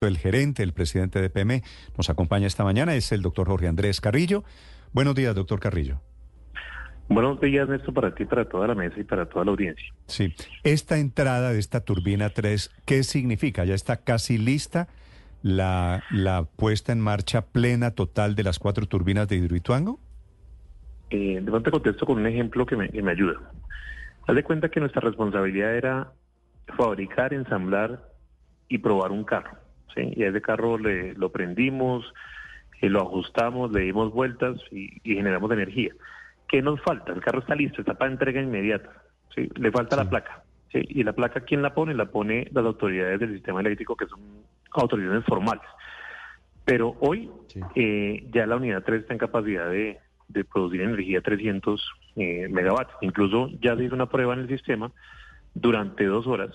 El gerente, el presidente de PM, nos acompaña esta mañana, es el doctor Jorge Andrés Carrillo. Buenos días, doctor Carrillo. Buenos días, Néstor, para ti, para toda la mesa y para toda la audiencia. Sí, esta entrada de esta turbina 3, ¿qué significa? ¿Ya está casi lista la, la puesta en marcha plena total de las cuatro turbinas de Hidroituango? Eh, de pronto te contesto con un ejemplo que me, que me ayuda. Haz de cuenta que nuestra responsabilidad era fabricar, ensamblar y probar un carro. Y a ese carro le, lo prendimos, eh, lo ajustamos, le dimos vueltas y, generamos energía. ¿Qué nos falta? El carro está listo, está para entrega inmediata. ¿sí? Le falta la placa. ¿sí? Y la placa, ¿quién la pone? La pone las autoridades del sistema eléctrico, que son autoridades formales. Pero hoy eh, ya la unidad 3 está en capacidad de, producir energía 300 eh, megawatts. Incluso ya se hizo una prueba en el sistema durante dos horas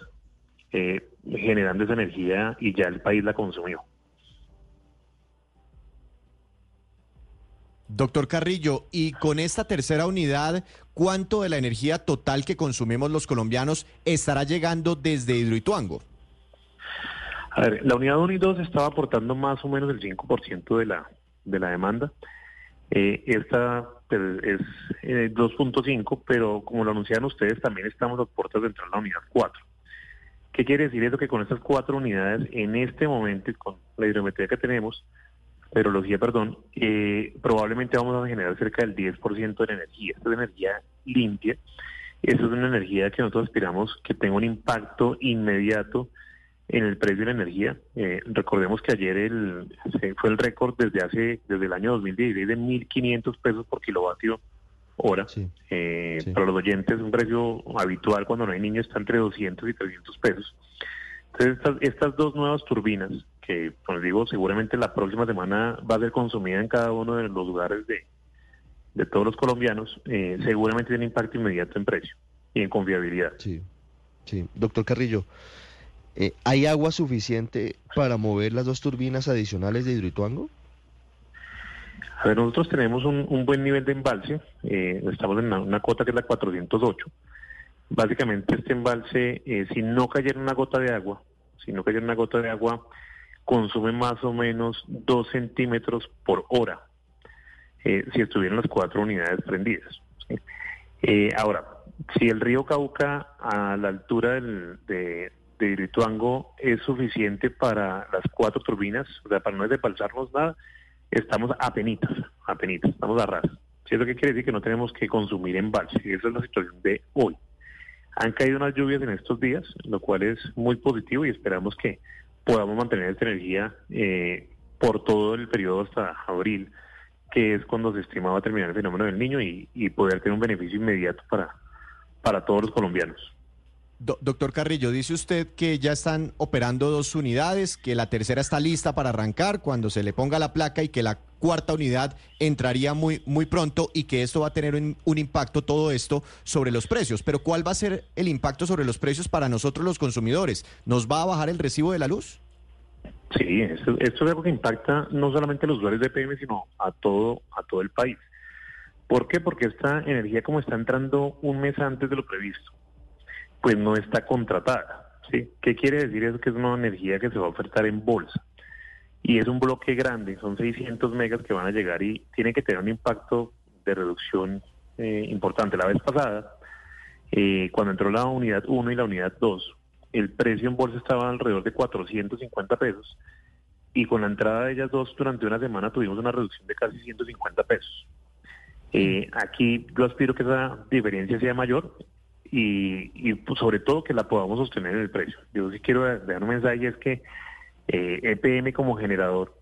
eh, generando esa energía y ya el país la consumió. Doctor Carrillo, y con esta tercera unidad, ¿cuánto de la energía total que consumimos los colombianos estará llegando desde Hidroituango? A ver, la unidad 1 y 2 estaba aportando más o menos el 5% de la, de la demanda. Eh, esta pues, es 2.5, eh, pero como lo anunciaron ustedes, también estamos a puertas de entrar a la unidad 4. ¿Qué quiere decir eso? Que con estas cuatro unidades, en este momento, con la hidrometría que tenemos, hidrología, perdón, eh, probablemente vamos a generar cerca del 10% de la energía. Esta es energía limpia. Esa es una energía que nosotros aspiramos que tenga un impacto inmediato en el precio de la energía. Eh, recordemos que ayer el, fue el récord desde hace desde el año 2016 de 1.500 pesos por kilovatio hora. Eh, para los oyentes, un precio habitual cuando no hay niños está entre 200 y 300 pesos. Entonces, estas, estas dos nuevas turbinas, que, como digo, seguramente la próxima semana va a ser consumida en cada uno de los lugares de, de todos los colombianos, eh, seguramente tiene impacto inmediato en precio y en confiabilidad. Sí, sí. Doctor Carrillo, eh, ¿hay agua suficiente para mover las dos turbinas adicionales de Hidroituango? A ver, nosotros tenemos un, buen nivel de embalse, eh, estamos en una, cota que es la 408. Básicamente este embalse, eh, si no cayera una gota de agua, si no cayera una gota de agua, consume más o menos 2 centímetros por hora, eh, si estuvieran las cuatro unidades prendidas. ahora, si el río Cauca a la altura de, de Irituango es suficiente para las cuatro turbinas, o sea, para no despalsarnos nada, estamos a penitas, a penitas, estamos a ras. ¿Cierto que quiere decir que no tenemos que consumir embalse? Y esa es la situación de hoy. Han caído unas lluvias en estos días, lo cual es muy positivo y esperamos que podamos mantener esta energía eh, por todo el periodo hasta abril, que es cuando se estimaba terminar el fenómeno del niño y, y poder tener un beneficio inmediato para, para todos los colombianos doctor Carrillo, dice usted que ya están operando dos unidades, que la tercera está lista para arrancar cuando se le ponga la placa y que la cuarta unidad entraría muy, muy pronto y que esto va a tener un, impacto, todo esto, sobre los precios. Pero ¿cuál va a ser el impacto sobre los precios para nosotros los consumidores? ¿Nos va a bajar el recibo de la luz? Sí, esto, esto es algo que impacta no solamente a los usuarios de PM, sino a todo, a todo el país. ¿Por qué? Porque esta energía como está entrando un mes antes de lo previsto pues no está contratada. ¿sí? ¿Qué quiere decir eso? Que es una energía que se va a ofertar en bolsa. Y es un bloque grande, son 600 megas que van a llegar y tiene que tener un impacto de reducción eh, importante. La vez pasada, eh, cuando entró la unidad 1 y la unidad 2, el precio en bolsa estaba alrededor de 450 pesos y con la entrada de ellas dos durante una semana tuvimos una reducción de casi 150 pesos. Eh, aquí yo aspiro que esa diferencia sea mayor y, pues, sobre todo que la podamos sostener en el precio. Yo sí quiero dar un mensaje, es que EPM eh, e como generador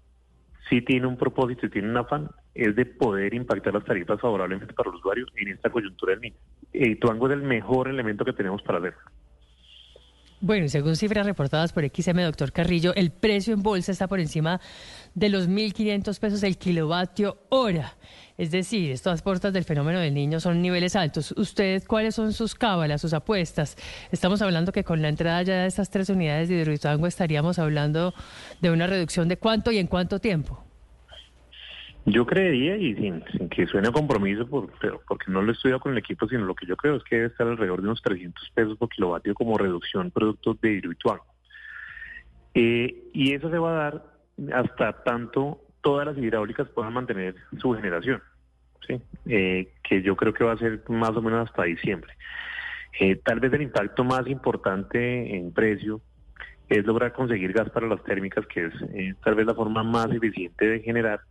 sí tiene un propósito y tiene un afán, es de poder impactar las tarifas favorablemente para el usuario en esta coyuntura del niño. Y Tuango es el mejor elemento que tenemos para hacerlo. Bueno, según cifras reportadas por XM, doctor Carrillo, el precio en bolsa está por encima de los 1.500 pesos el kilovatio hora. Es decir, estas puertas del fenómeno del niño son niveles altos. ¿Ustedes cuáles son sus cábalas, sus apuestas? Estamos hablando que con la entrada ya de estas tres unidades de Hidroituango estaríamos hablando de una reducción de cuánto y en cuánto tiempo. Yo creería, y sin, que suene a compromiso, por, porque no lo he estudiado con el equipo, sino lo que yo creo es que debe estar alrededor de unos 300 pesos por kilovatio como reducción producto de Hidroituango. Eh, y eso se va a dar hasta tanto todas las hidráulicas puedan mantener su generación, ¿sí? Eh, que yo creo que va a ser más o menos hasta diciembre. Eh, tal vez el impacto más importante en precio es lograr conseguir gas para las térmicas, que es eh, tal vez la forma más eficiente de generar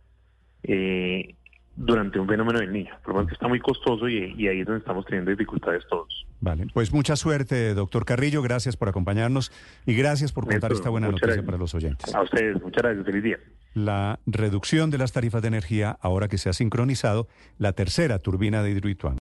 eh, durante un fenómeno del niño. Por lo tanto, está muy costoso y, y, ahí es donde estamos teniendo dificultades todos. Vale, pues mucha suerte, doctor Carrillo. Gracias por acompañarnos y gracias por contar esta buena noticia gracias. para los oyentes. A ustedes, muchas gracias. Feliz día. La reducción de las tarifas de energía ahora que se ha sincronizado la tercera turbina de Hidroituango.